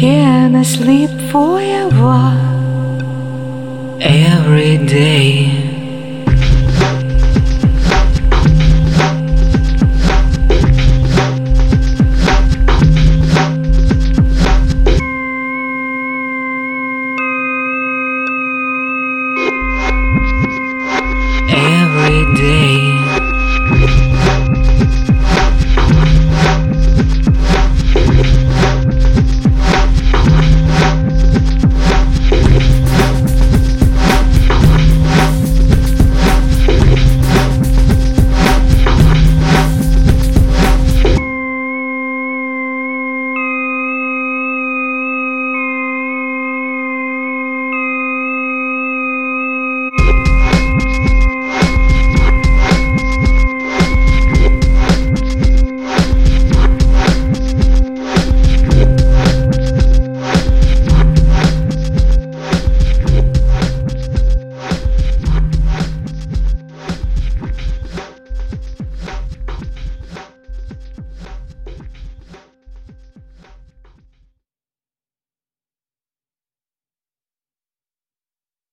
Can I sleep forever? Every day